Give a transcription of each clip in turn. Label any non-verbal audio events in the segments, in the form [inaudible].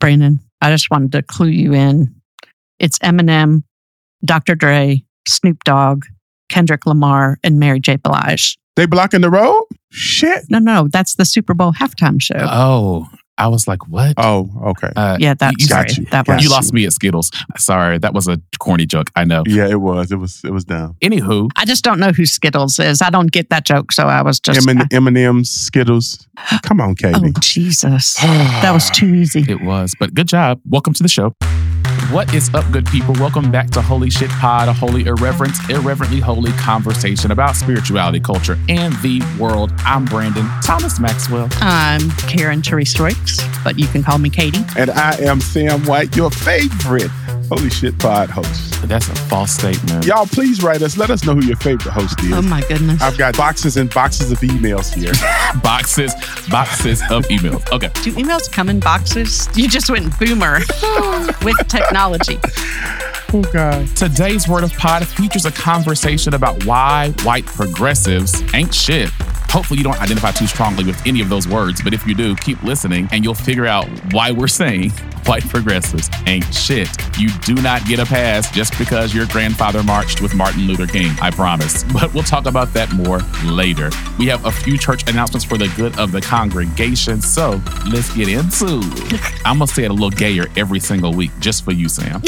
Brandon, I just wanted to clue you in. It's Eminem, Dr. Dre, Snoop Dogg, Kendrick Lamar, and Mary J. Blige. They blocking the road? Shit. No, no, that's the Super Bowl halftime show. Oh, I was like, what? Oh, okay. Uh, yeah, that's you- sorry. you. That Got was you lost me at Skittles. Sorry, that was a corny joke. I know. Yeah, it was. It was. It was down. Anywho, I just don't know who Skittles is. I don't get that joke, so I was just. M- M&M's, Skittles. Come on, Katie. oh Jesus, [sighs] that was too easy. it was, but good job. Welcome to the show. What is up, good people? Welcome back to Holy Shit Pod, a holy irreverence, irreverently holy conversation about spirituality, culture, and the world. I'm Brandon Thomas Maxwell. I'm Karen Therese Royks, but you can call me Katie. And I am Sam White, your favorite Holy Shit Pod host. That's a false statement. Y'all, please write us. Let us know who your favorite host is. Oh my goodness. I've got boxes and boxes of emails here. [laughs] Boxes, boxes of emails. Okay. Do emails come in boxes? You just went boomer [laughs] with technology. Today's Word of Pod features a conversation about why white progressives ain't shit. Hopefully, you don't identify too strongly with any of those words, but if you do, keep listening and you'll figure out why we're saying [laughs] white progressives ain't shit. You do not get a pass just because your grandfather marched with Martin Luther King, I promise. [laughs] But we'll talk about that more later. We have a few church announcements for the good of the congregation, so let's get into it. [laughs] I'm gonna say it a little gayer every single week just for you, Sam.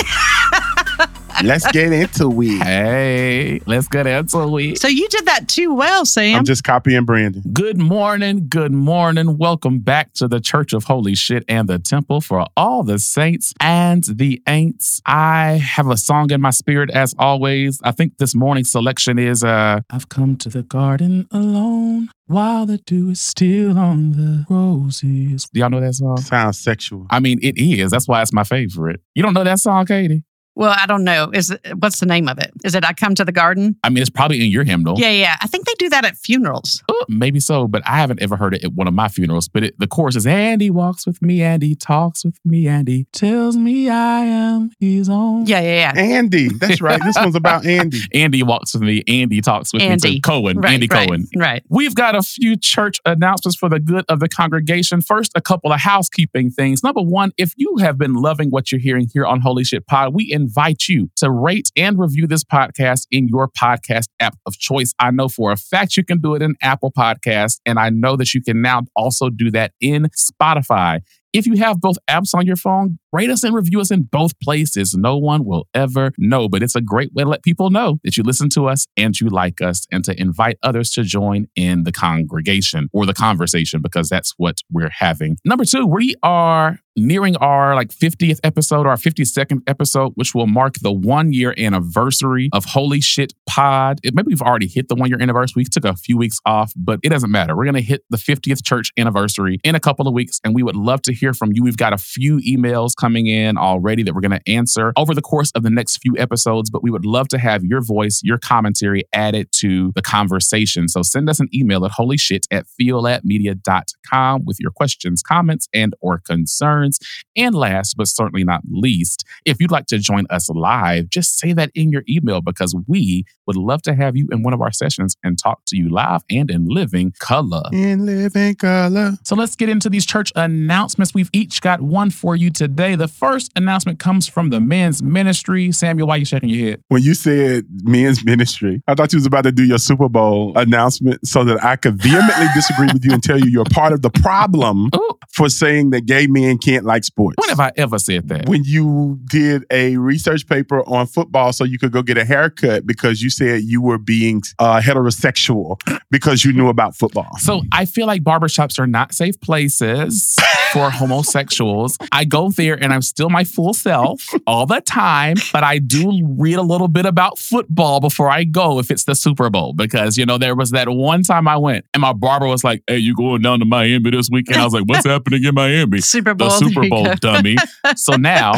Let's get into it. Hey, let's get into it. So you did that too well, Sam. I'm just copying Brandon. Good morning, good morning. Welcome back to the Church of Holy Shit and the Temple for all the saints and the ain'ts. I have a song in my spirit as always. I think this morning's selection is uh I've come to the garden alone while the dew is still on the roses. Do y'all know that song? Sounds sexual. I mean, it is. That's why it's my favorite. You don't know that song, Katie? Well, I don't know. Is it, what's the name of it? Is it I Come to the Garden? I mean, it's probably in your hymnal. Yeah, yeah. I think they do that at funerals. Uh, Maybe so, but I haven't ever heard it at one of my funerals. But it, the chorus is Andy walks with me, Andy talks with me, Andy tells me I am his own. Yeah, yeah, yeah. Andy. That's right. This one's about Andy. [laughs] Andy walks with me, Andy talks with Andy. me. So Cohen, Right, Andy right, Cohen. Right. We've got a few church announcements for the good of the congregation. First, a couple of housekeeping things. Number one, if you have been loving what you're hearing here on Holy Shit Pod, we invite you to rate and review this podcast in your podcast app of choice. I know for a fact you can do it in Apple Podcast, and I know that you can now also do that in Spotify. If you have both apps on your phone, rate us and review us in both places. No one will ever know, but it's a great way to let people know that you listen to us and you like us and to invite others to join in the congregation or the conversation because that's what we're having. Number two, we are nearing our like 50th episode or our 52nd episode, which will mark the one year anniversary of Holy Shit Pod. It, maybe we've already hit the one year anniversary. We took a few weeks off, but it doesn't matter. We're going to hit the 50th church anniversary in a couple of weeks, and we would love to hear from you. We've got a few emails coming in already that we're going to answer over the course of the next few episodes, but we would love to have your voice, your commentary added to the conversation. So send us an email at holyshit at theolatmedia.com with your questions, comments, and or concerns. And last but certainly not least, if you'd like to join us live, just say that in your email because we would love to have you in one of our sessions and talk to you live and in living color. In living color. So let's get into these church announcements. We've each got one for you today. The first announcement comes from the men's ministry. Samuel, why are you shaking your head? When you said men's ministry, I thought you was about to do your Super Bowl announcement so that I could vehemently [laughs] disagree with you and tell you you're part of the problem Ooh, for saying that gay men can't like sports. when have I ever said that? when you did a research paper on football so you could go get a haircut because you said you were being uh, heterosexual because you knew about football. So I feel like barbershops are not safe places [laughs] for homosexuals. I go there and I'm still my full self all the time, but I do read a little bit about football before I go if it's the Super Bowl because you know there was that one time I went and my barber was like, "Hey, you going down to Miami this weekend?" I was like, "What's [laughs] happening in Miami?" Super Bowl. there Super Bowl dummy. So now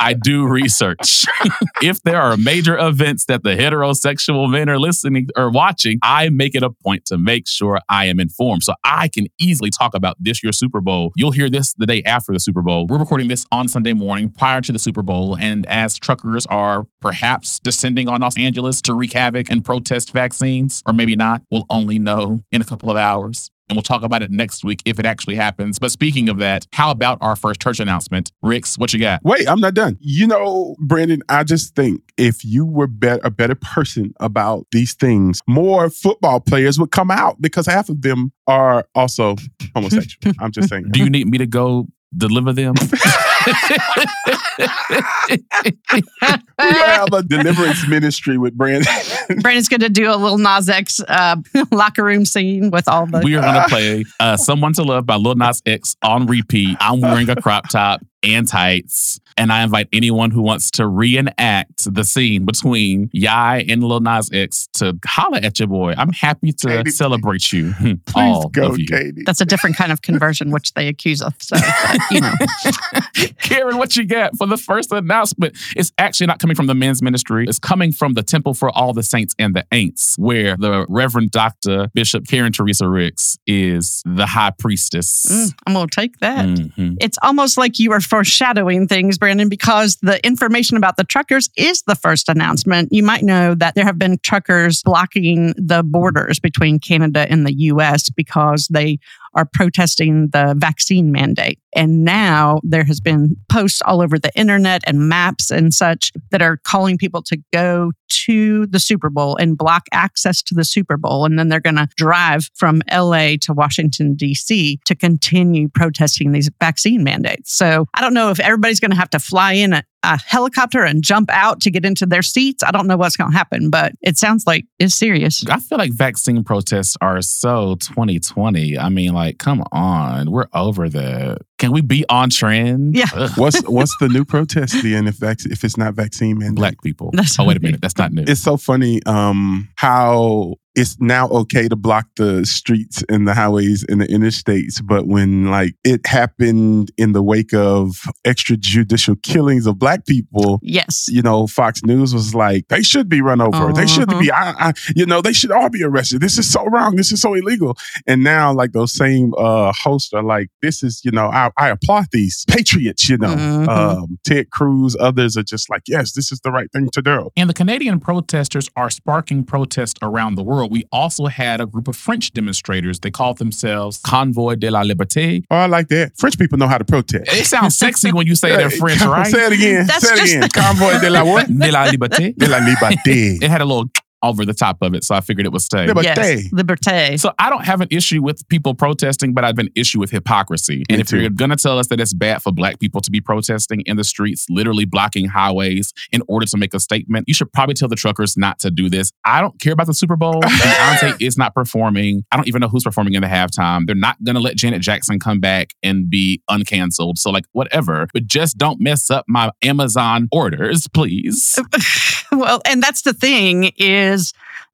I do research. [laughs] if there are major events that the heterosexual men are listening or watching, I make it a point to make sure I am informed. So I can easily talk about this year's Super Bowl. You'll hear this the day after the Super Bowl. We're recording this on Sunday morning prior to the Super Bowl. And as truckers are perhaps descending on Los Angeles to wreak havoc and protest vaccines, or maybe not, we'll only know in a couple of hours. And we'll talk about it next week if it actually happens. But speaking of that, how about our first church announcement? Ricks, what you got? Wait, I'm not done. You know, Brandon, I just think if you were bet- a better person about these things, more football players would come out because half of them are also homosexual. [laughs] I'm just saying. Do you need me to go deliver them? [laughs] We're gonna have a [laughs] deliverance ministry with Brandon. [laughs] Brandon's going to do a little Nas X uh, [laughs] locker room scene with all the. we are going to play uh, Someone to Love by Lil Nas X on repeat. I'm wearing a crop top and tights. And I invite anyone who wants to reenact the scene between Yai and Lil Nas X to holler at your boy. I'm happy to Katie, celebrate you. Please all go, of you. Katie. That's a different kind of conversion, which they accuse us of. So, but, you know, Karen, what you got for the first announcement? It's actually not coming from the men's ministry. It's coming from the Temple for All the Saints and the Aints, where the Reverend Dr. Bishop Karen Teresa Ricks is the high priestess. Mm, I'm going to take that. Mhm. It's almost like you are foreshadowing things, Brandon, because the information about the truckers is the first announcement. You might know that there have been truckers blocking the borders between Canada and the US because they are protesting the vaccine mandate. And now there has been posts all over the internet and maps and such that are calling people to go to the Super Bowl and block access to the Super Bowl. And then they're going to drive from LA to Washington, D.C. to continue protesting these vaccine mandates. So I don't know if everybody's going to have to fly in a, helicopter and jump out to get into their seats. I don't know what's going to happen, but it sounds like it's serious. I feel like vaccine protests are so 2020. I mean, like, come on, we're over that. Can we be on trend? Yeah. Ugh. What's [laughs] what's the new protest then if vac- if it's not vaccine mandate? Black people. That's oh, wait a minute. That's not new. It's so funny um, how it's now okay to block the streets and the highways and the interstates, but when like it happened in the wake of extrajudicial killings of black people, Yes. you know, Fox News was like, they should be run over. They should Uh-huh. be, I, I, you know, they should all be arrested. This is so wrong. This is so illegal. And now, like those same uh, hosts are like, this is, you know, I, I applaud these patriots. You know, Mhm. um, Ted Cruz, others are just like, yes, this is the right thing to do. And the Canadian protesters are sparking protests around the world. We also had a group of French demonstrators. They called themselves Convoy de la Liberté. Oh, I like that. French people know how to protest. It sounds sexy when you say they're [laughs] French, right? Say it again. That's say it just- again. Convoy de la what? De la Liberté. De la liberté. It had a little over the top of it, so I figured it would stay. Liberté. Yes. Liberté. So I don't have an issue with people protesting, but I have an issue with hypocrisy. And Me if you're going to tell us that it's bad for black people to be protesting in the streets, literally blocking highways in order to make a statement, you should probably tell the truckers not to do this. I don't care about the Super Bowl. [laughs] Beyonce is not performing. I don't even know who's performing in the halftime. They're not going to let Janet Jackson come back and be uncanceled. So like whatever, but just don't mess up my Amazon orders, please. [laughs] well, and that's the thing is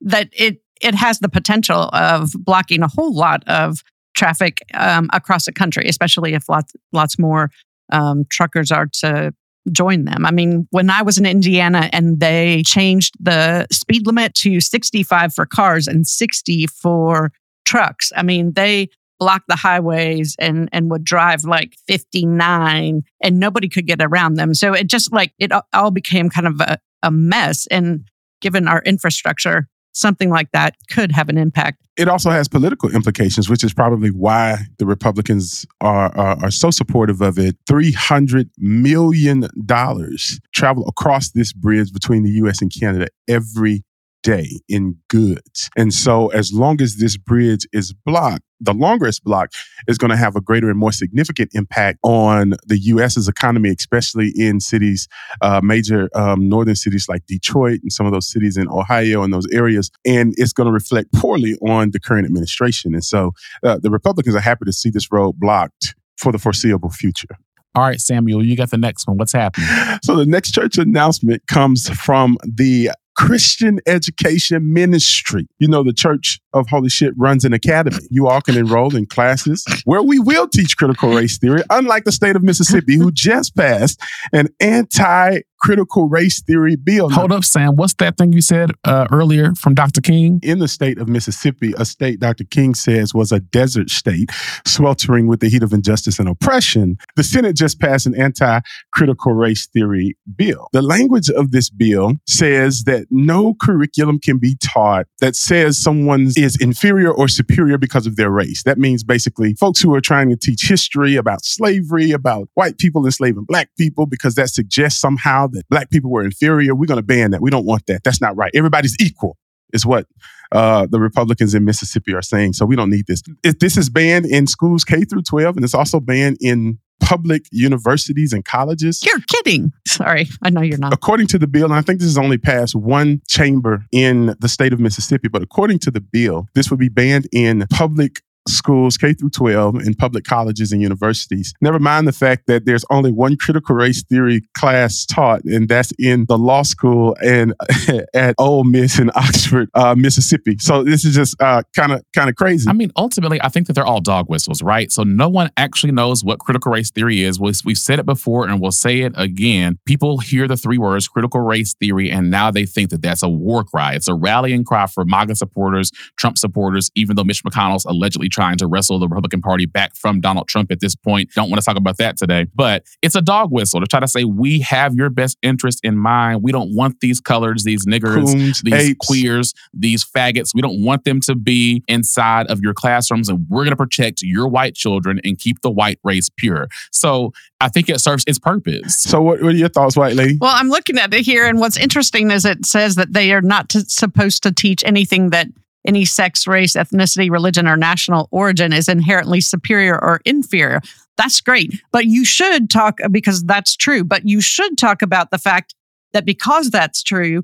that it it has the potential of blocking a whole lot of traffic um, across the country, especially if lots lots more um, truckers are to join them. I mean, when I was in Indiana and they changed the speed limit to 65 for cars and 60 for trucks, I mean, they blocked the highways and and would drive like 59 and nobody could get around them. So it just like it all became kind of a, a mess and given our infrastructure something like that could have an impact. it also has political implications, which is probably why the Republicans are are, are so supportive of it. Three hundred million dollars travel across this bridge between the U.S. and Canada every day in goods, and so as long as this bridge is blocked, the longer it's blocked is going to have a greater and more significant impact on the U.S.'s economy, especially in cities, uh, major um, northern cities like Detroit and some of those cities in Ohio and those areas. And it's going to reflect poorly on the current administration. And so uh, the Republicans are happy to see this road blocked for the foreseeable future. All right, Samuel, you got the next one. What's happening? So the next church announcement comes from the Christian Education Ministry. You know, the Church of Holy Shit runs an academy. You all can enroll in classes where we will teach critical race theory, unlike the state of Mississippi, who just passed an anti critical race theory bill. Hold up, Sam. What's that thing you said uh, earlier from Dr. King? In the state of Mississippi, a state Dr. King says was a desert state, sweltering with the heat of injustice and oppression, the Senate just passed an anti critical race theory bill. The language of this bill says that no curriculum can be taught that says someone is inferior or superior because of their race. That means basically folks who are trying to teach history about slavery, about white people enslaving black people, because that suggests somehow that black people were inferior. We're going to ban that. We don't want that. That's not right. Everybody's equal, is what uh, the Republicans in Mississippi are saying. So we don't need this. If this is banned in schools K through 12, and it's also banned in public universities and colleges. You're kidding. Sorry, I know you're not. According to the bill, and I think this has only passed one chamber in the state of Mississippi, but according to the bill, this would be banned in public schools, K through 12, in public colleges and universities. Never mind the fact that there's only one critical race theory class taught, and that's in the law school and [laughs] at Ole Miss in Oxford, uh, Mississippi. So this is just kind of kind of crazy. I mean, ultimately, I think that they're all dog whistles, right? So no one actually knows what critical race theory is. We've said it before, and we'll say it again. People hear the three words critical race theory, and now they think that that's a war cry. It's a rallying cry for MAGA supporters, Trump supporters, even though Mitch McConnell's allegedly trying to wrestle the Republican Party back from Donald Trump at this point. Don't want to talk about that today, but it's a dog whistle to try to say we have your best interest in mind. We don't want these colors, these niggers, Coons, these apes. queers, these faggots. We don't want them to be inside of your classrooms, and we're going to protect your white children and keep the white race pure. So I think it serves its purpose. So what, what are your thoughts, white lady? Well, I'm looking at it here, and what's interesting is it says that they are not to, supposed to teach anything that any sex, race, ethnicity, religion, or national origin is inherently superior or inferior. That's great. But you should talk, because that's true, but you should talk about the fact that because that's true,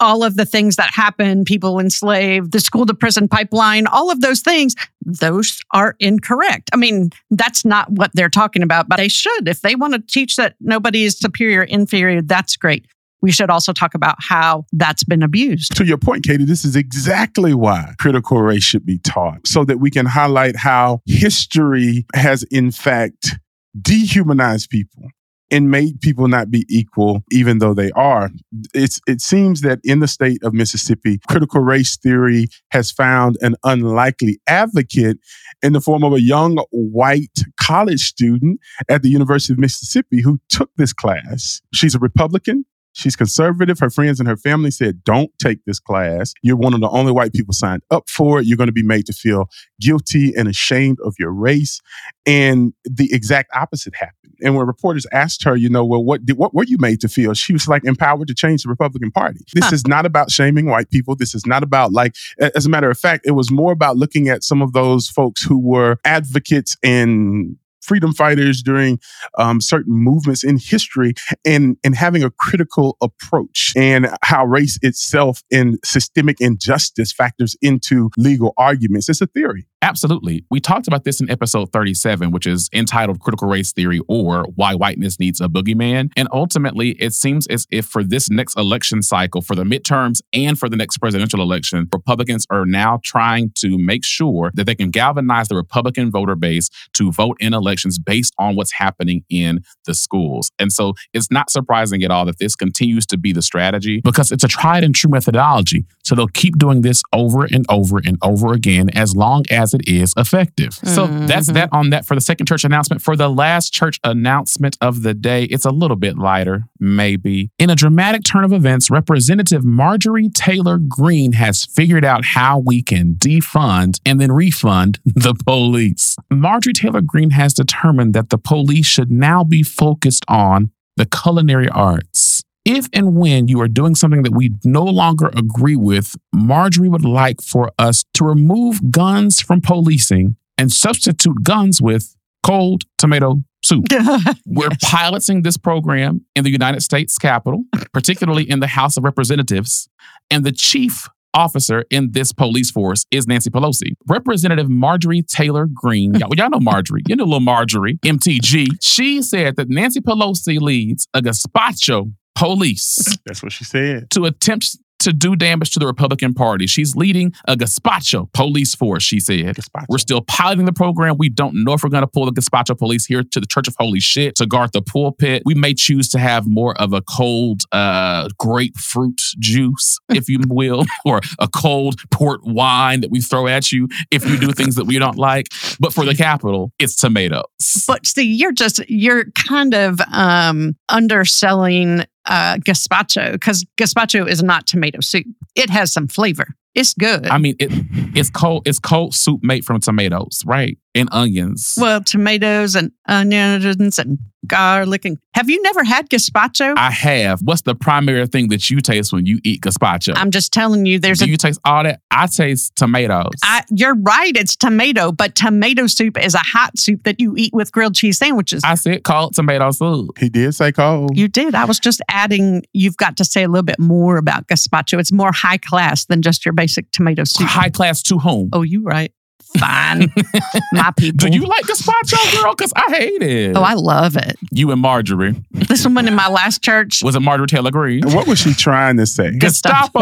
all of the things that happen, people enslaved, the school to prison pipeline, all of those things, those are incorrect. I mean, that's not what they're talking about, but they should. If they want to teach that nobody is superior, inferior, that's great we should also talk about how that's been abused. To your point, Katie, this is exactly why critical race should be taught so that we can highlight how history has, in fact, dehumanized people and made people not be equal, even though they are. It's, it seems that in the state of Mississippi, critical race theory has found an unlikely advocate in the form of a young white college student at the University of Mississippi who took this class. She's a Republican. She's conservative. Her friends and her family said, don't take this class. You're one of the only white people signed up for it. You're going to be made to feel guilty and ashamed of your race. And the exact opposite happened. And when reporters asked her, you know, well, what did, what were you made to feel? She was like empowered to change the Republican Party. This huh. is not about shaming white people. This is not about like, as a matter of fact, it was more about looking at some of those folks who were advocates and freedom fighters during um, certain movements in history and, and having a critical approach and how race itself and systemic injustice factors into legal arguments. It's a theory. Absolutely. We talked about this in episode 37, which is entitled Critical Race Theory or Why Whiteness Needs a Boogeyman. And ultimately, it seems as if for this next election cycle, for the midterms and for the next presidential election, Republicans are now trying to make sure that they can galvanize the Republican voter base to vote in elections based on what's happening in the schools. And so it's not surprising at all that this continues to be the strategy because it's a tried and true methodology. So they'll keep doing this over and over and over again as long as it is effective. Mm-hmm. So that's that on that for the second church announcement. For the last church announcement of the day, it's a little bit lighter, maybe. In a dramatic turn of events, Representative Marjorie Taylor Greene has figured out how we can defund and then refund [laughs] the police. Marjorie Taylor Greene has determined that the police should now be focused on the culinary arts. If and when you are doing something that we no longer agree with, Marjorie would like for us to remove guns from policing and substitute guns with cold tomato soup. [laughs] We're yes. piloting this program in the United States Capitol, particularly in the House of Representatives, and the chief officer in this police force is Nancy Pelosi. Representative Marjorie Taylor Greene, y'all, y'all know Marjorie, you know little Marjorie, MTG. She said that Nancy Pelosi leads a gazpacho police. That's what she said. To attempt to do damage to the Republican Party. She's leading a gazpacho police force, she said. Gazpacho. We're still piloting the program. We don't know if we're going to pull the gazpacho police here to the Church of Holy Shit to guard the pulpit. We may choose to have more of a cold uh, grapefruit juice, if you [laughs] will, or a cold port wine that we throw at you if you do things that we don't like. But for the Capitol, it's tomatoes. But see, you're just you're kind of um, underselling uh, gazpacho because gazpacho is not tomato soup. It has some flavor. It's good. I mean, it, it's cold. It's cold soup made from tomatoes, right? And onions. well, tomatoes and onions and garlic. And have you never had gazpacho? I have. What's the primary thing that you taste when you eat gazpacho? I'm just telling you, there's Do a. you taste all that? I taste tomatoes. I, you're right. It's tomato, but tomato soup is a hot soup that you eat with grilled cheese sandwiches. I said called tomato soup. He did say cold. you did. I was just adding. You've got to say a little bit more about gazpacho. It's more high class than just your basic tomato soup. High class to whom? Oh, you right. Fine, [laughs] my people. Do you like gazpacho, girl? Because I hate it. Oh, I love it. you and Marjorie. This woman in my last church. Was it Marjorie Taylor Greene? And what was she trying to say? Gestapo.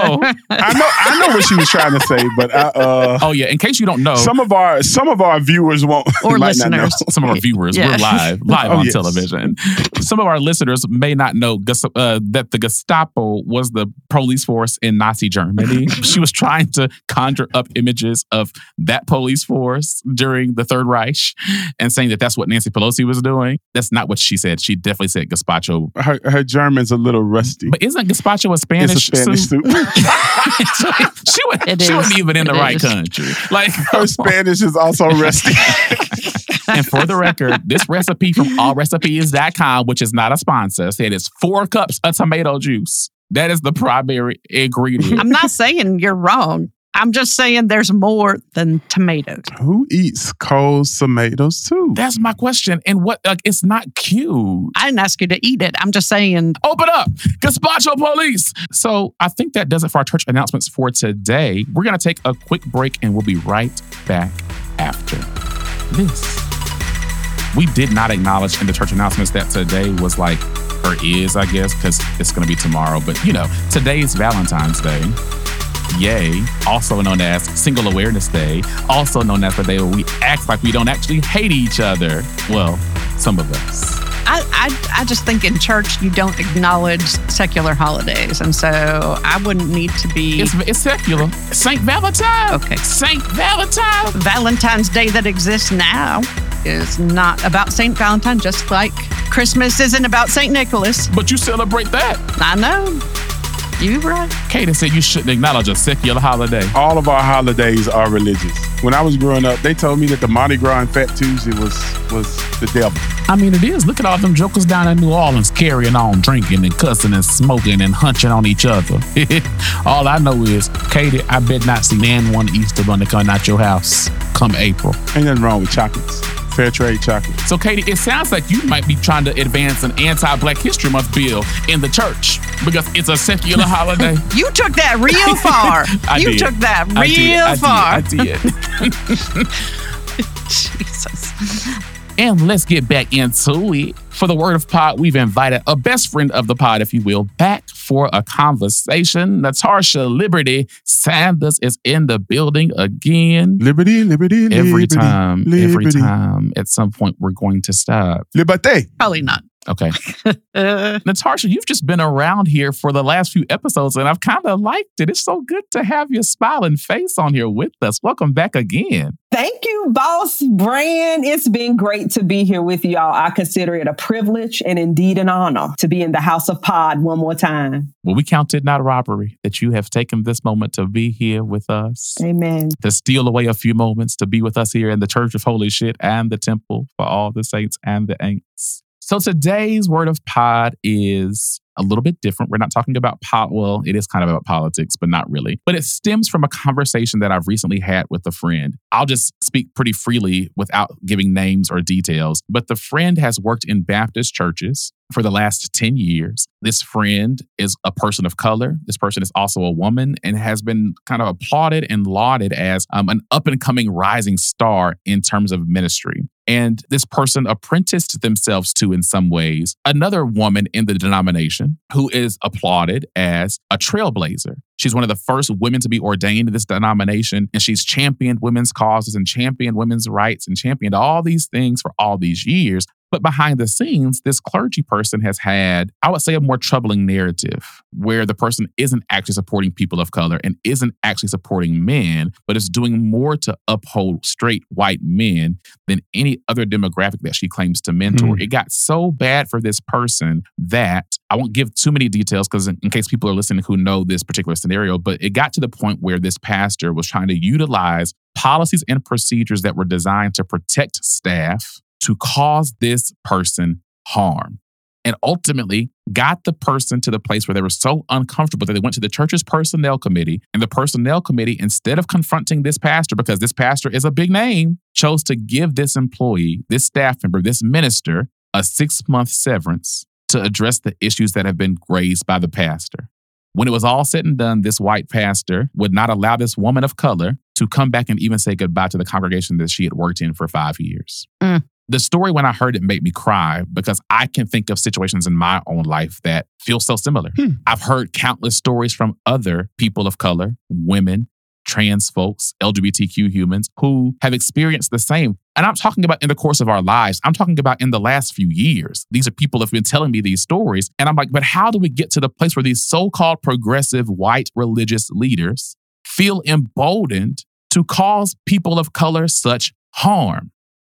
I know, I know what she was trying to say, but I, uh, oh yeah. In case you don't know, some of our some of our viewers won't [laughs] Or might know. listeners. some of our viewers. Yeah. We're live, [laughs] live Oh, on yes. television. Some of our listeners may not know uh, that the Gestapo was the police force in Nazi Germany. she was trying to conjure up images of that police force during the Third Reich and saying that that's what Nancy Pelosi was doing. That's not what she said. She definitely said gazpacho. Her, her German's a little rusty. But isn't gazpacho a Spanish? it's a Spanish soup? soup. [laughs] [laughs] she would, she wasn't even in the It right is. country. Like Her Spanish is also rusty. [laughs] And for the record, this recipe from allrecipes.com, which is not a sponsor, said it's four cups of tomato juice. That is the primary ingredient. I'm not saying you're wrong. I'm just saying there's more than tomatoes. Who eats cold tomatoes too? That's my question. And what, like, it's not cute. I didn't ask you to eat it. I'm just saying Open up, Gazpacho Police. So I think that does it for our church announcements for today. We're going to take a quick break and we'll be right back after this. We did not acknowledge in the church announcements that today was like, or is, I guess, because it's going to be tomorrow. But you know, today is Valentine's Day. Yay, also known as Single Awareness Day, also known as the day where we act like we don't actually hate each other. Well, some of us. I, I I just think in church you don't acknowledge secular holidays, and so I wouldn't need to be It's, it's secular. Saint Valentine. Okay. Saint Valentine. Valentine's Day that exists now is not about Saint Valentine, just like Christmas isn't about Saint Nicholas. But you celebrate that. I know. You right. Katie said you shouldn't acknowledge a secular holiday. All of our holidays are religious. When I was growing up, they told me that the Mardi Gras and Fat Tuesday was was the devil. I mean, it is. Look at all them jokers down in New Orleans carrying on, drinking and cussing and smoking and hunching on each other. [laughs] all I know is, Katie, I bet not see nan one Easter bunny coming out your house come April. Ain't nothing wrong with chocolates. Fair trade chocolate. So, Katie, it sounds like you might be trying to advance an anti-Black History Month bill in the church because it's a secular [laughs] holiday. You took that real far. [laughs] I you did. took that real I did, I far. Did, I did. [laughs] Jesus. And let's get back into it. For the word of pod, we've invited a best friend of the pod, if you will, back for a conversation. Natasha Liberty Sanders is in the building again. Liberty, liberty, Every liberty, time, every time, at some point, we're going to stop. Liberty. Probably not. Okay. [laughs] Natasha, you've just been around here for the last few episodes, and I've kind of liked it. It's so good to have your smiling face on here with us. Welcome back again. Thank you, Boss Brand. It's been great to be here with y'all. I consider it a privilege and indeed an honor to be in the House of Pod one more time. Well, we count it not robbery that you have taken this moment to be here with us. Amen. to steal away a few moments to be with us here in the Church of Holy Shit and the Temple for all the saints and the ain'ts. So today's word of pod is a little bit different. We're not talking about pot. Well, it is kind of about politics, but not really. But it stems from a conversation that I've recently had with a friend. I'll just speak pretty freely without giving names or details. But the friend has worked in Baptist churches for the last 10 years. This friend is a person of color. This person is also a woman and has been kind of applauded and lauded as um, an up and coming rising star in terms of ministry. And this person apprenticed themselves to, in some ways, another woman in the denomination who is applauded as a trailblazer. She's one of the first women to be ordained in this denomination, and she's championed women's causes and championed women's rights and championed all these things for all these years. But behind the scenes, this clergy person has had, I would say, a more troubling narrative where the person isn't actually supporting people of color and isn't actually supporting men, but is doing more to uphold straight white men than any other demographic that she claims to mentor. Mm. It got so bad for this person that I won't give too many details because, in, in case people are listening who know this particular scenario, but it got to the point where this pastor was trying to utilize policies and procedures that were designed to protect staff to cause this person harm. And ultimately got the person to the place where they were so uncomfortable that they went to the church's personnel committee. And the personnel committee, instead of confronting this pastor, because this pastor is a big name, chose to give this employee, this staff member, this minister, a six month severance to address the issues that have been raised by the pastor. When it was all said and done, this white pastor would not allow this woman of color to come back and even say goodbye to the congregation that she had worked in for five years. Mm. The story, when I heard it, made me cry because I can think of situations in my own life that feel so similar. Hmm. I've heard countless stories from other people of color, women, trans folks, LGBTQ humans who have experienced the same. And I'm talking about in the course of our lives. I'm talking about in the last few years. These are people have been telling me these stories. And I'm like, but how do we get to the place where these so called progressive white religious leaders feel emboldened to cause people of color such harm?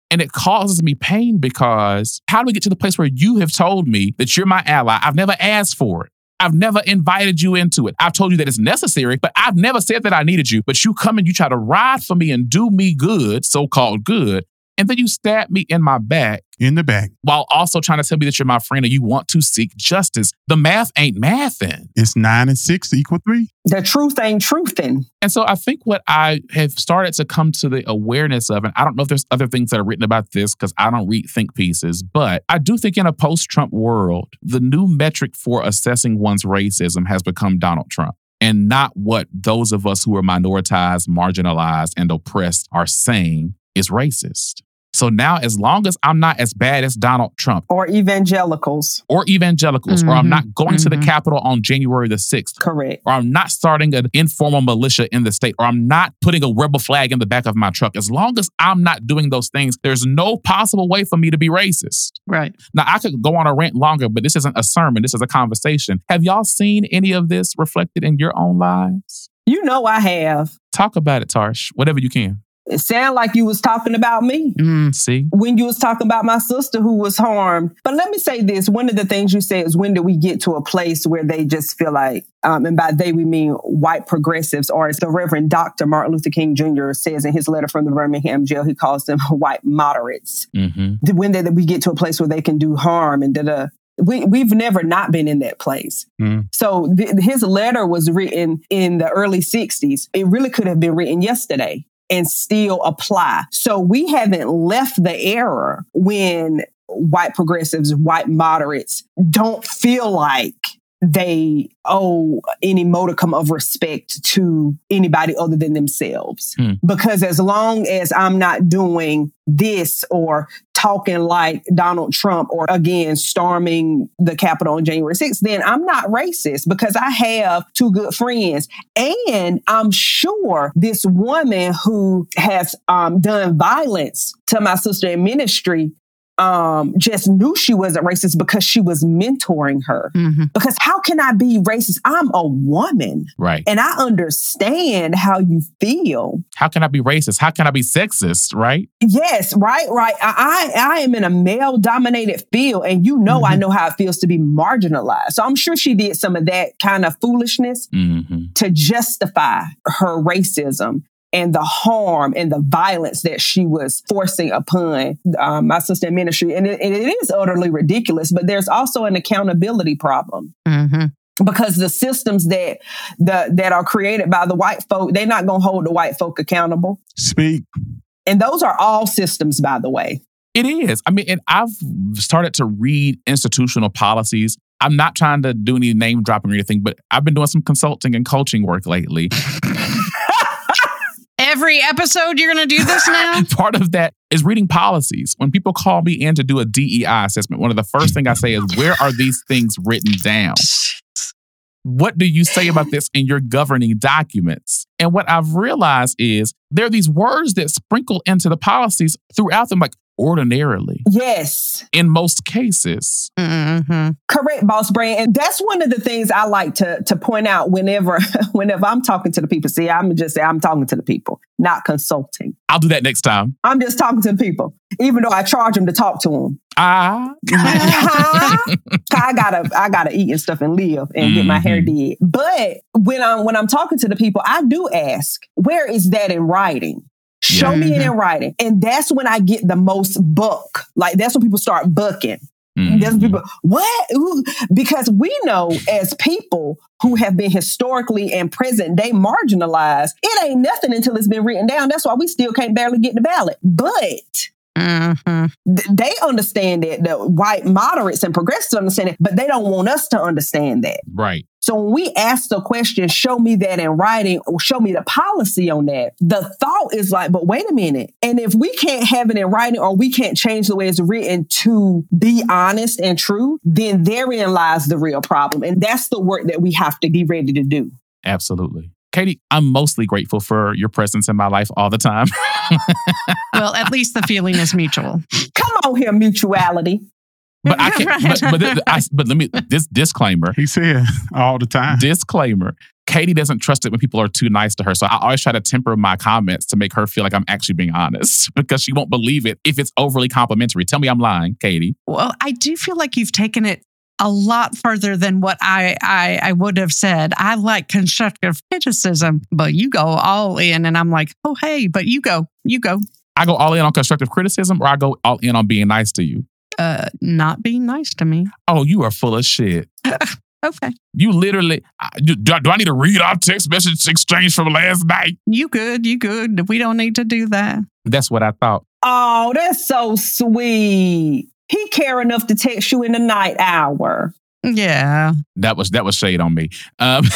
And it causes me pain because how do we get to the place where you have told me that you're my ally? I've never asked for it. I've never invited you into it. I've told you that it's necessary, but I've never said that I needed you. But you come and you try to ride for me and do me good, so called good. And then you stab me in my back In the back. while also trying to tell me that you're my friend and you want to seek justice. The math ain't mathing. It's nine and six equal three. The truth ain't truthin'. And so I think what I have started to come to the awareness of, and I don't know if there's other things that are written about this because I don't read think pieces, but I do think in a post Trump world, the new metric for assessing one's racism has become Donald Trump. And not what those of us who are minoritized, marginalized, and oppressed are saying is racist. So now, as long as I'm not as bad as Donald Trump Or evangelicals. or evangelicals, or I'm not going to the mhm. Capitol on January the 6th, Correct. or I'm not starting an informal militia in the state, or I'm not putting a rebel flag in the back of my truck. As long as I'm not doing those things, there's no possible way for me to be racist. Right. Now, I could go on a rant longer, but this isn't a sermon. This is a conversation. Have y'all seen any of this reflected in your own lives? You know I have. Talk about it, Tarsh, whatever you can. It sounded like you was talking about me. Mm. See? when you was talking about my sister who was harmed. But let me say this: one of the things you said is when do we get to a place where they just feel like, um, and by they we mean white progressives, or as the Reverend Dr. Martin Luther King Jr. says in his letter from the Birmingham jail, he calls them [laughs] white moderates. Mm-hmm. When they, we get to a place where they can do harm and da da. We, we've never not been in that place. Mm. So th- his letter was written in the early 60s. It really could have been written yesterday and still apply. So we haven't left the era when white progressives, white moderates don't feel like they owe any modicum of respect to anybody other than themselves. Hmm. Because as long as I'm not doing this or talking like Donald Trump or again storming the Capitol on January 6th, then I'm not racist because I have two good friends. And I'm sure this woman who has um, done violence to my sister in ministry um, just knew she wasn't racist because she was mentoring her. hmm Because how can I be racist? I'm a woman Right. and I understand how you feel. How can I be racist? How can I be sexist? Right? Yes, right, right. I I, I am in a male dominated field, and you know I Mhm. know how it feels to be marginalized. So I'm sure she did some of that kind of foolishness Mm-hmm. to justify her racism and the harm and the violence that she was forcing upon um, my sister in ministry. And it, and it is utterly ridiculous, but there's also an accountability problem hmm because the systems that the, that are created by the white folk, they're not going to hold the white folk accountable. Speak. And those are all systems, by the way. It is. I mean, and I've started to read institutional policies. I'm not trying to do any name dropping or anything, but I've been doing some consulting and coaching work lately. [laughs] Every episode, you're going to do this [laughs] now? Part of that is reading policies. When people call me in to do a DEI assessment, one of the first things I say is, where are these things written down? What do you say about this in your governing documents? And what I've realized is there are these words that sprinkle into the policies throughout them, like ordinarily. Yes. In most cases. Mm-hmm. Correct, boss brand. And that's one of the things I like to to point out whenever [laughs] whenever I'm talking to the people. See, I'm just I'm talking to the people, not consulting. I'll do that next time. I'm just talking to the people, even though I charge them to talk to them. Ah. [laughs] [laughs] I gotta I gotta eat and stuff and live and get my hair did. But when I'm when I'm talking to the people, I do ask, where is that in writing? Show Yeah. me it in writing. And that's when I get the most buck. Like that's when people start bucking. Mhm. There's people, what? Ooh, Because we know as people who have been historically and present day marginalized, it ain't nothing until it's been written down. That's why we still can't barely get the ballot. But Mm-hmm. th- they understand it. The white moderates and progressives understand it, but they don't want us to understand that. Right. So when we ask the question, show me that in writing or show me the policy on that, the thought is like, but wait a minute. And if we can't have it in writing or we can't change the way it's written to be honest and true, then therein lies the real problem. And that's the work that we have to be ready to do. Absolutely. Katie, I'm mostly grateful for your presence in my life all the time. [laughs] Well, at least the feeling is mutual. Come on here, mutuality. But I [laughs] can't. Right. But, but, th- I, but let me this disclaimer. He said all the time. Disclaimer. Katie doesn't trust it when people are too nice to her. So I always try to temper my comments to make her feel like I'm actually being honest [laughs] because she won't believe it if it's overly complimentary. Tell me I'm lying, Katie. Well, I do feel like you've taken it a lot further than what I, I I would have said. I like constructive criticism, but you go all in, and I'm like, oh hey, but you go, you go. I go all in on constructive criticism or I go all in on being nice to you. Uh, not being nice to me. Oh, you are full of shit. [laughs] Okay, You literally, I- do, do I need to read our text message exchange from last night? you good, you good. We don't need to do that. That's what I thought. Oh, that's so sweet. He care enough to text you in the night hour. Yeah. That was that was shade on me. Um, [laughs]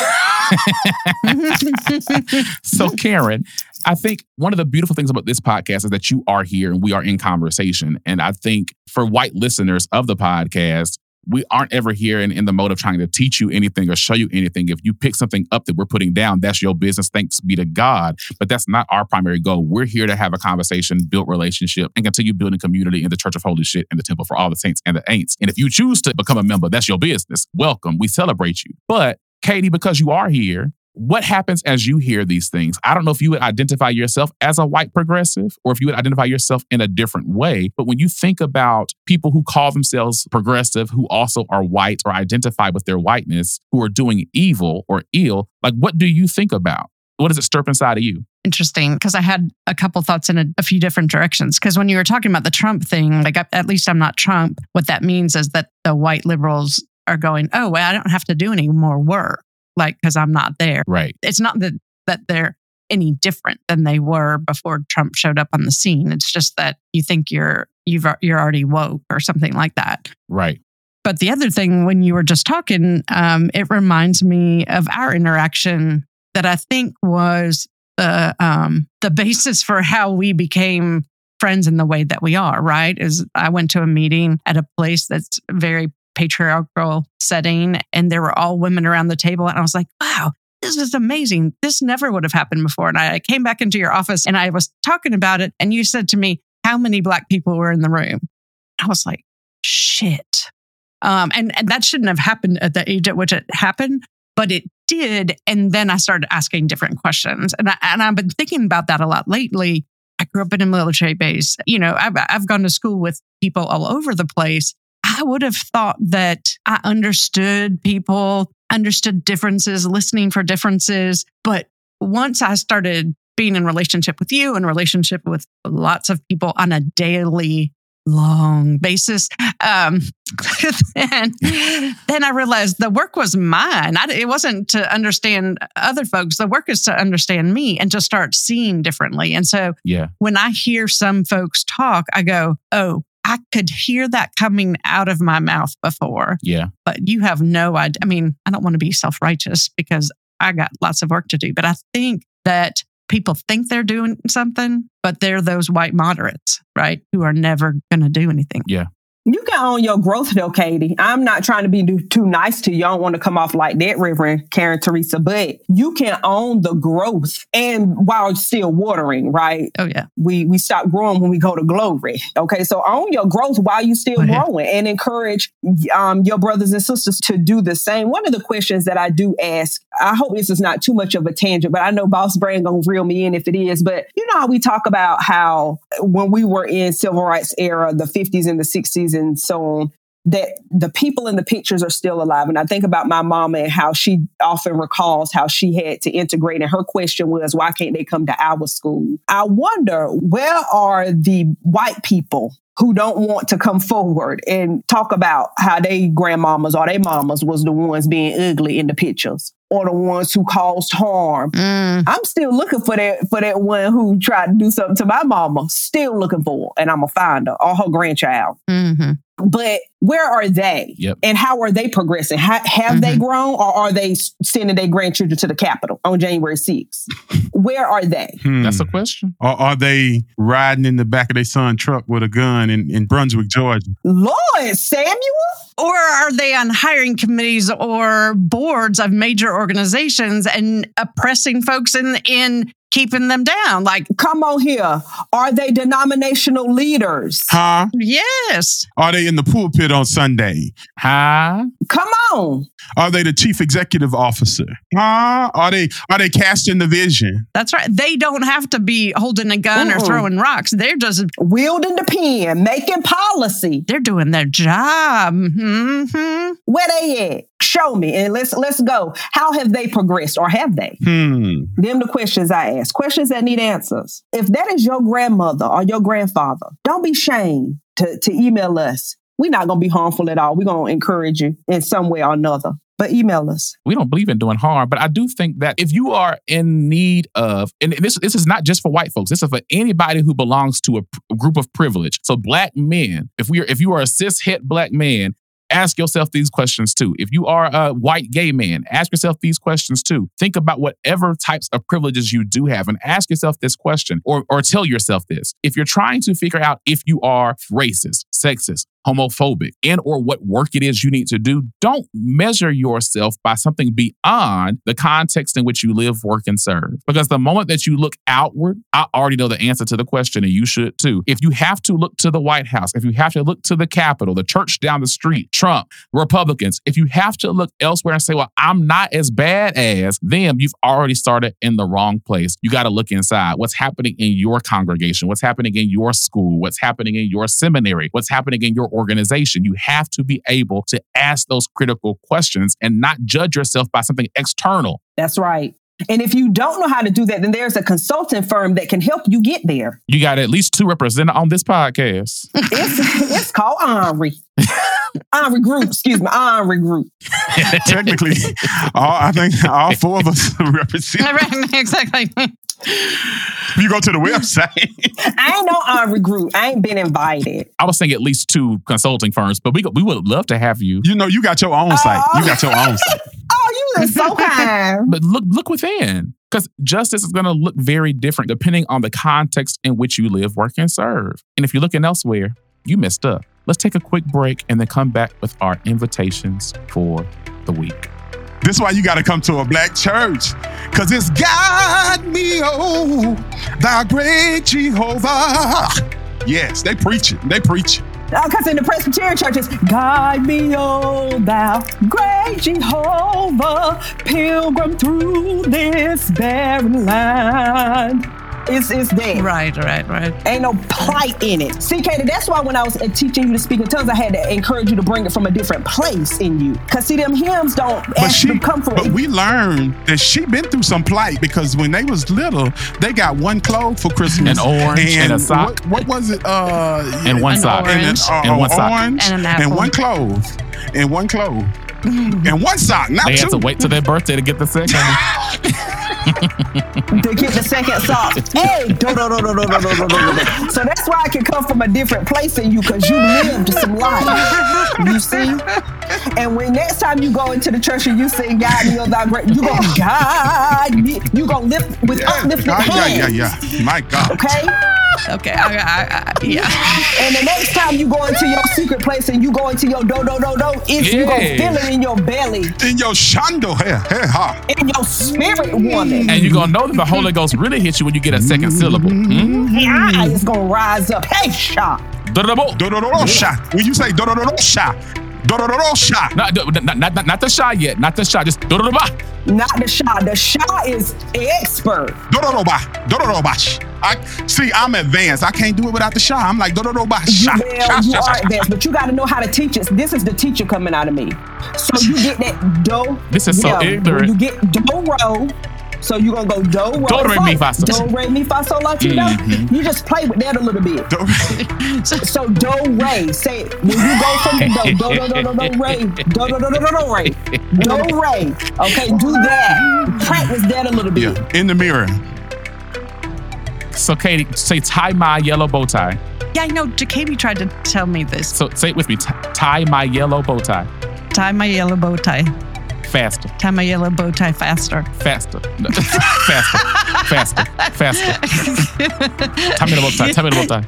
so Karen, I think one of the beautiful things about this podcast is that you are here and we are in conversation. And I think for white listeners of the podcast, we aren't ever here in, in the mode of trying to teach you anything or show you anything. If you pick something up that we're putting down, that's your business. Thanks be to God. But that's not our primary goal. We're here to have a conversation, build relationship, and continue building community in the Church of Holy Shit and the Temple for all the saints and the ain'ts. And if you choose to become a member, that's your business. Welcome. We celebrate you. But Katie, because you are here, what happens as you hear these things? I don't know if you would identify yourself as a white progressive or if you would identify yourself in a different way. But when you think about people who call themselves progressive, who also are white or identify with their whiteness, who are doing evil or ill, like what do you think about? What does it stir up inside of you? Interesting, because I had a couple thoughts in a, a few different directions. Because when you were talking about the Trump thing, like at at least I'm not Trump. What that means is that the white liberals are going, oh, well, I don't have to do any more work, like because I'm not there. Right. It's not that that they're any different than they were before Trump showed up on the scene. It's just that you think you're you've you're already woke or something like that. Right. But the other thing, when you were just talking, um, it reminds me of our interaction that I think was the um, the basis for how we became friends in the way that we are. Right? Is I went to a meeting at a place that's very patriarchal setting, and there were all women around the table, and I was like, wow. This is amazing. This never would have happened before. And I came back into your office and I was talking about it. And you said to me, How many Black people were in the room? I was like, Shit. Um, and, and that shouldn't have happened at the age at which it happened, but it did. And then I started asking different questions. And, I, and I've been thinking about that a lot lately. I grew up in a military base. You know, I've, I've gone to school with people all over the place. I would have thought that I understood people, understood differences, listening for differences. But once I started being in relationship with you and relationship with lots of people on a daily long basis. Um, [laughs] and then I realized the work was mine. I, it wasn't to understand other folks. The work is to understand me and to start seeing differently. And so Yeah. when I hear some folks talk, I go, oh, I could hear that coming out of my mouth before, Yeah. but you have no idea. I mean, I don't want to be self righteous because I got lots of work to do, but I think that people think they're doing something, but they're those white moderates, right? Who are never going to do anything. Yeah. You can own your growth though, Katie. I'm not trying to be too nice to you. I don't want to come off like that, Reverend Karen Teresa, but you can own the growth and while still watering, right? Oh yeah. We we stop growing when we go to glory. Okay. So own your growth while you still okay. growing and encourage um, your brothers and sisters to do the same. One of the questions that I do ask, I hope this is not too much of a tangent, but I know Boss Brand gonna reel me in if it is. But you know how we talk about how when we were in civil rights era, the 50s and the 60s and so that the people in the pictures are still alive. And I think about my mama and how she often recalls how she had to integrate. And her question was, why can't they come to our school? I wonder, where are the white people who don't want to come forward and talk about how they grandmamas or they mamas was the ones being ugly in the pictures or the ones who caused harm. Mm. I'm still looking for that for that one who tried to do something to my mama. Still looking for, her, and I'm gonna find her or her grandchild. Mm-hmm. But where are they? Yep. And how are they progressing? Ha- have mm-hmm. they grown or are they sending their grandchildren to the Capitol on January 6th? [laughs] where are they? Hmm. That's a question. Or are they riding in the back of their son truck with a gun in, in Brunswick, Georgia? Lord, Samuel? Or are they on hiring committees or boards of major organizations and oppressing folks in in keeping them down. Like, come on here. Are they denominational leaders? Huh? Yes. Are they in the pulpit on Sunday? Huh? Come on. Are they the chief executive officer? Huh? Are they are they casting the vision? That's right. They don't have to be holding a gun Mm-mm. or throwing rocks. They're just wielding the pen, making policy. They're doing their job. Mm-hmm. Where they at? Show me and let's let's go. How have they progressed or have they? Hmm. Them the questions I ask. Questions that need answers. If that is your grandmother or your grandfather, don't be shamed to, to email us. We're not gonna be harmful at all. We're gonna encourage you in some way or another but email us. We don't believe in doing harm, but I do think that if you are in need of, and this this is not just for white folks, this is for anybody who belongs to a, a group of privilege. So black men, if we are if you are a cis het black man ask yourself these questions too. If you are a white gay man, ask yourself these questions too. Think about whatever types of privileges you do have and ask yourself this question or, or tell yourself this. If you're trying to figure out if you are racist, sexist, homophobic and or what work it is you need to do don't measure yourself by something beyond the context in which you live work and serve. Because the moment that you look outward i already know the answer to the question and you should too. If you have to look to the white house if you have to look to the capitol the church down the street trump republicans if you have to look elsewhere and say well i'm not as bad as them you've already started in the wrong place. You got to look inside. What's happening in your congregation? What's happening in your school? What's happening in your seminary? What's happening in your organization. You have to be able to ask those critical questions and not judge yourself by something external. That's right. And if you don't know how to do that, then there's a consulting firm that can help you get there. You got at least two represented on this podcast. [laughs] it's, it's called Henri. Henri Group, excuse me, Henri Group. Technically, all, I think all four of us [laughs] represent. exactly. You go to the website. [laughs] I ain't no Henri Group. I ain't been invited. I was saying at least two consulting firms, but we we would love to have you. You know, you got your own site. You got your own site. [laughs] oh, you are so [laughs] kind. But look, look within. Because justice is going to look very different depending on the context in which you live, work, and serve. And if you're looking elsewhere, you messed up. Let's take a quick break and then come back with our invitations for the week. This is why you got to come to a black church. Because it's God me, oh, thy great Jehovah. Yes, they preach it. They preach it. Because uh, in the Presbyterian churches, guide me, oh thou great Jehovah, pilgrim through this barren land. It's it's there. Right, right, right. Ain't no plight in it. See, Katie, that's why when I was uh, teaching you to speak in tongues, I had to encourage you to bring it from a different place in you. Cause see, them hymns don't but she, come from. But we learned that she been through some plight because when they was little, they got one clothes for Christmas, an orange and, and a sock. What, what, was it? Uh, and one sock. And, an, uh, and one sock. Orange and, and one clothes and one clothes and one sock. Not they two. had to wait till their birthday to get the second. [laughs] to get the second sock. Hey, do, do, do, do, do, do, do, do, So that's why I can come from a different place in you because you lived some life. You see? And when next time you go into the church and you sing God, you're thy great, you go, God, you gonna lift with yeah, uplifted God, hands. Yeah, yeah, yeah. My God. Okay? Okay, I, I, I, yeah. [laughs] And the next time you go into your secret place and you go into your do do do do, it's you gonna feel it in your belly, In your shando, hey, hey, ha. in your spirit, woman. And you're going to know that the Holy Ghost really hits you when you get a second syllable. Mm? Yeah, it's gonna rise up. Hey, shot. Da-da-da-bo. Dororosha. When you say dororosha, dororosha. Not, not, not, not, not the shy yet. Not the shy. Just da-da-da-ba. Not the shot. The shot is expert. Dororoba. Dororobash. I see. I'm advanced. I can't do it without the sha. I'm like dororoba. You, well, sha, you sha, sha, are sha. advanced, but you got to know how to teach it. This is the teacher coming out of me. So you get that do. This is so ignorant. You get do ro. So you're gonna go do ro. Do, re, It's mi, fa, so. Do re mi fa so la ti do. Mhm. You just play with that a little bit. Do- So do re. Say when you go from the do do do do do do re do do do do do do re do re. Okay, do that. Practice that a little bit. Yeah, in the mirror. So, Katie, say tie my yellow bow tie. Yeah, I know. Jacoby tried to tell me this. So, say it with me. T- tie my yellow bow tie. Tie my yellow bow tie. Faster. Tie my yellow bow tie faster. Faster. No. faster. Faster. Faster. Tie me the bow tie. Tie me the bow tie.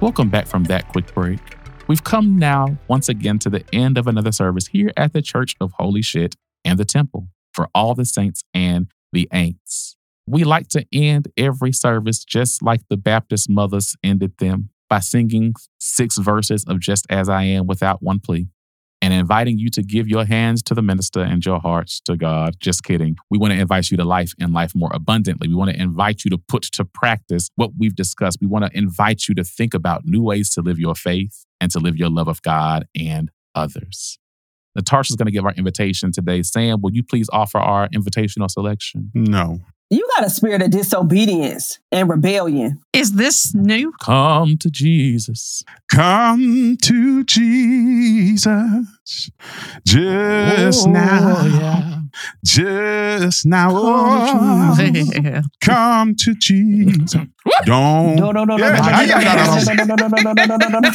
Welcome back from that quick break. We've come now once again to the end of another service here at the Church of Holy Shit and the Temple for all the saints and the ain'ts. We like to end every service just like the Baptist mothers ended them by singing six verses of Just As I Am without one plea and inviting you to give your hands to the minister and your hearts to God. Just kidding. We want to invite you to life and life more abundantly. We want to invite you to put to practice what we've discussed. We want to invite you to think about new ways to live your faith and to live your love of God and others. Natasha is going to give our invitation today. Sam, will you please offer our invitational selection? No. You got a spirit of disobedience and rebellion. Is this new? Come to Jesus. Come to Jesus just Oh, now. yeah. Just now. Come Oh, Yeah. come to Jesus. Don't. No, no, no, no, Yeah, no, no, I- I- no, I- no, no, no, no, no, no, no, no, no, no.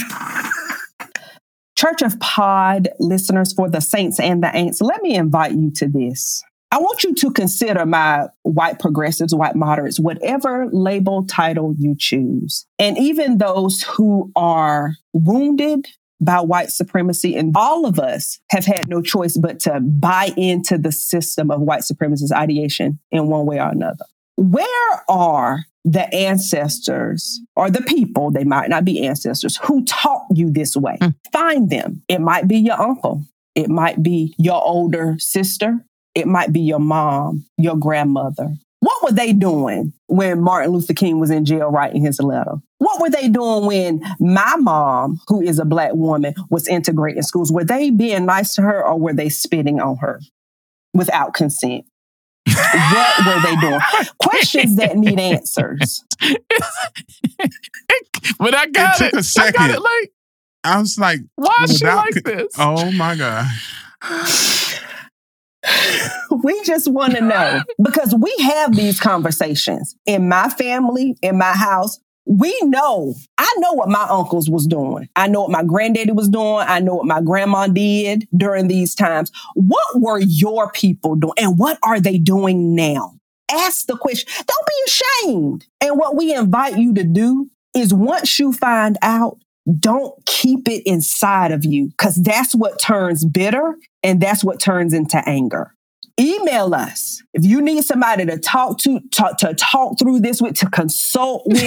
Church of Pod listeners for the saints and the ain'ts, let me invite you to this. I want you to consider my white progressives, white moderates, whatever label title you choose. And even those who are wounded by white supremacy, and all of us have had no choice but to buy into the system of white supremacist ideation in one way or another. Where are the ancestors or the people, they might not be ancestors, who taught you this way? Mm. Find them. It might be your uncle, it might be your older sister, it might be your mom, your grandmother. What were they doing when Martin Luther King was in jail writing his letter? What were they doing when my mom, who is a black woman, was integrating schools? Were they being nice to her or were they spitting on her without consent? What were they doing? Questions that need answers. [laughs] but I got It it. took a I got it late. I was like, Why is she like co- this? oh my God. [sighs] we just want to know because we have these conversations in my family, in my house. We know, I know what my uncles was doing. I know what my granddaddy was doing. I know what my grandma did during these times. What were your people doing? And what are they doing now? Ask the question. Don't be ashamed. And what we invite you to do is once you find out, don't keep it inside of you because that's what turns bitter and that's what turns into anger. Email us if you need somebody to talk to, talk, to talk through this with, to consult with,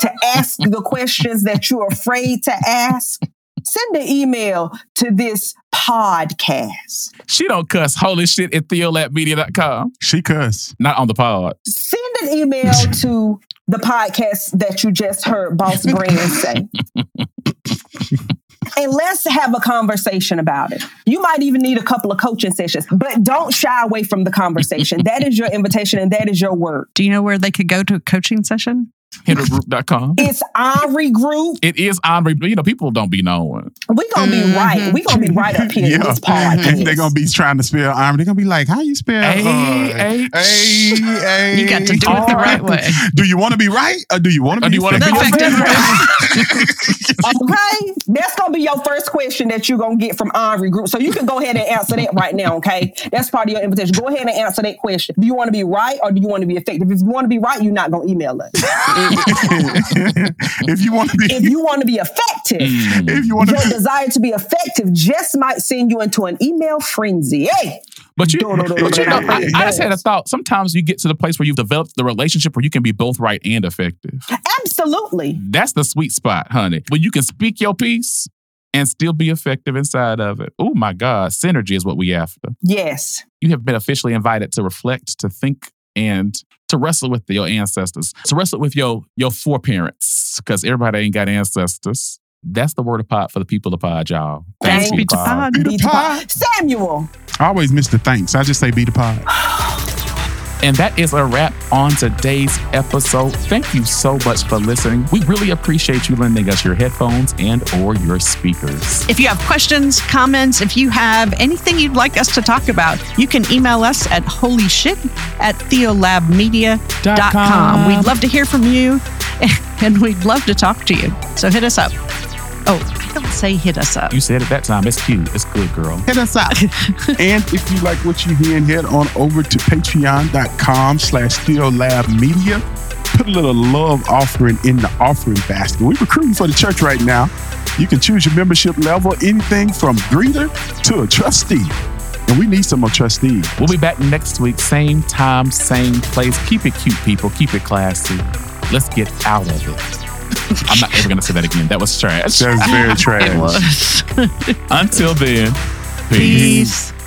to ask the questions that you're afraid to ask. Send an email to this podcast. She don't cuss holy shit at theolabmedia.com. She cuss. Not on the pod. Send an email to the podcast that you just heard Boss Brand say. [laughs] and let's have a conversation about it. You might even need a couple of coaching sessions, but don't shy away from the conversation. [laughs] that is your invitation and that is your word. Do you know where they could go to a coaching session? Hindergroup.com. It's Henri Group. It is Andre. You know, people don't be knowing. We're gonna be right. We're gonna be [laughs] right up here in Yeah. this podcast. [laughs] They're gonna be trying to spell arm. They're gonna be like, "How you spell?" A H. A A. You got to do it the right way. [laughs] Do you want to be right or do you want to Or be? do you wanna be effective? Okay, that's gonna be your first question that you're gonna get from Henri Group. So you can go ahead and answer that right now. Okay, that's part of your invitation. Go ahead and answer that question. Do you want to be right or do you want to be effective? If you want to be right, you're not gonna email us. If you want to be, if you want to be effective, Mm. if you want your to, desire to be effective just might send you into an email frenzy. Hey, But you, No, no, no, but you know, I. I just had a thought. Sometimes you get to the place where you've developed the relationship where you can be both right and effective. absolutely. That's the sweet spot, honey. When you can speak your piece and still be effective inside of it. Oh my God, synergy is what we after. Yes. You have been officially invited to reflect, to think, and to wrestle with your ancestors, to wrestle with your your foreparents, because everybody ain't got ancestors. That's the word of pod for the people of pod, y'all. Thanks people be to of pod. Be the Be to pod. pod. Samuel. I always miss the thanks. I just say be the pod. [sighs] [laughs] And that is a wrap on today's episode. Thank you so much for listening. We really appreciate you lending us your headphones and or your speakers. If you have questions, comments, if you have anything you'd like us to talk about, you can email us at holyshit at theolabmedia.com. We'd love to hear from you [laughs] and we'd love to talk to you. So hit us up. Oh, I don't say hit us up. You said it that time. It's cute. It's good, girl. Hit us up. [laughs] and if you like what you hear, head on over to patreon.com slash Theolab Media. Put a little love offering in the offering basket. We're recruiting for the church right now. You can choose your membership level, anything from greeter to a trustee. And we need some more trustees. We'll be back next week, same time, same place. Keep it cute, people. Keep it classy. Let's get out of it. I'm not ever going to say that again. That was trash. That's very [laughs] trash. It was. [laughs] Until then, peace. Peace.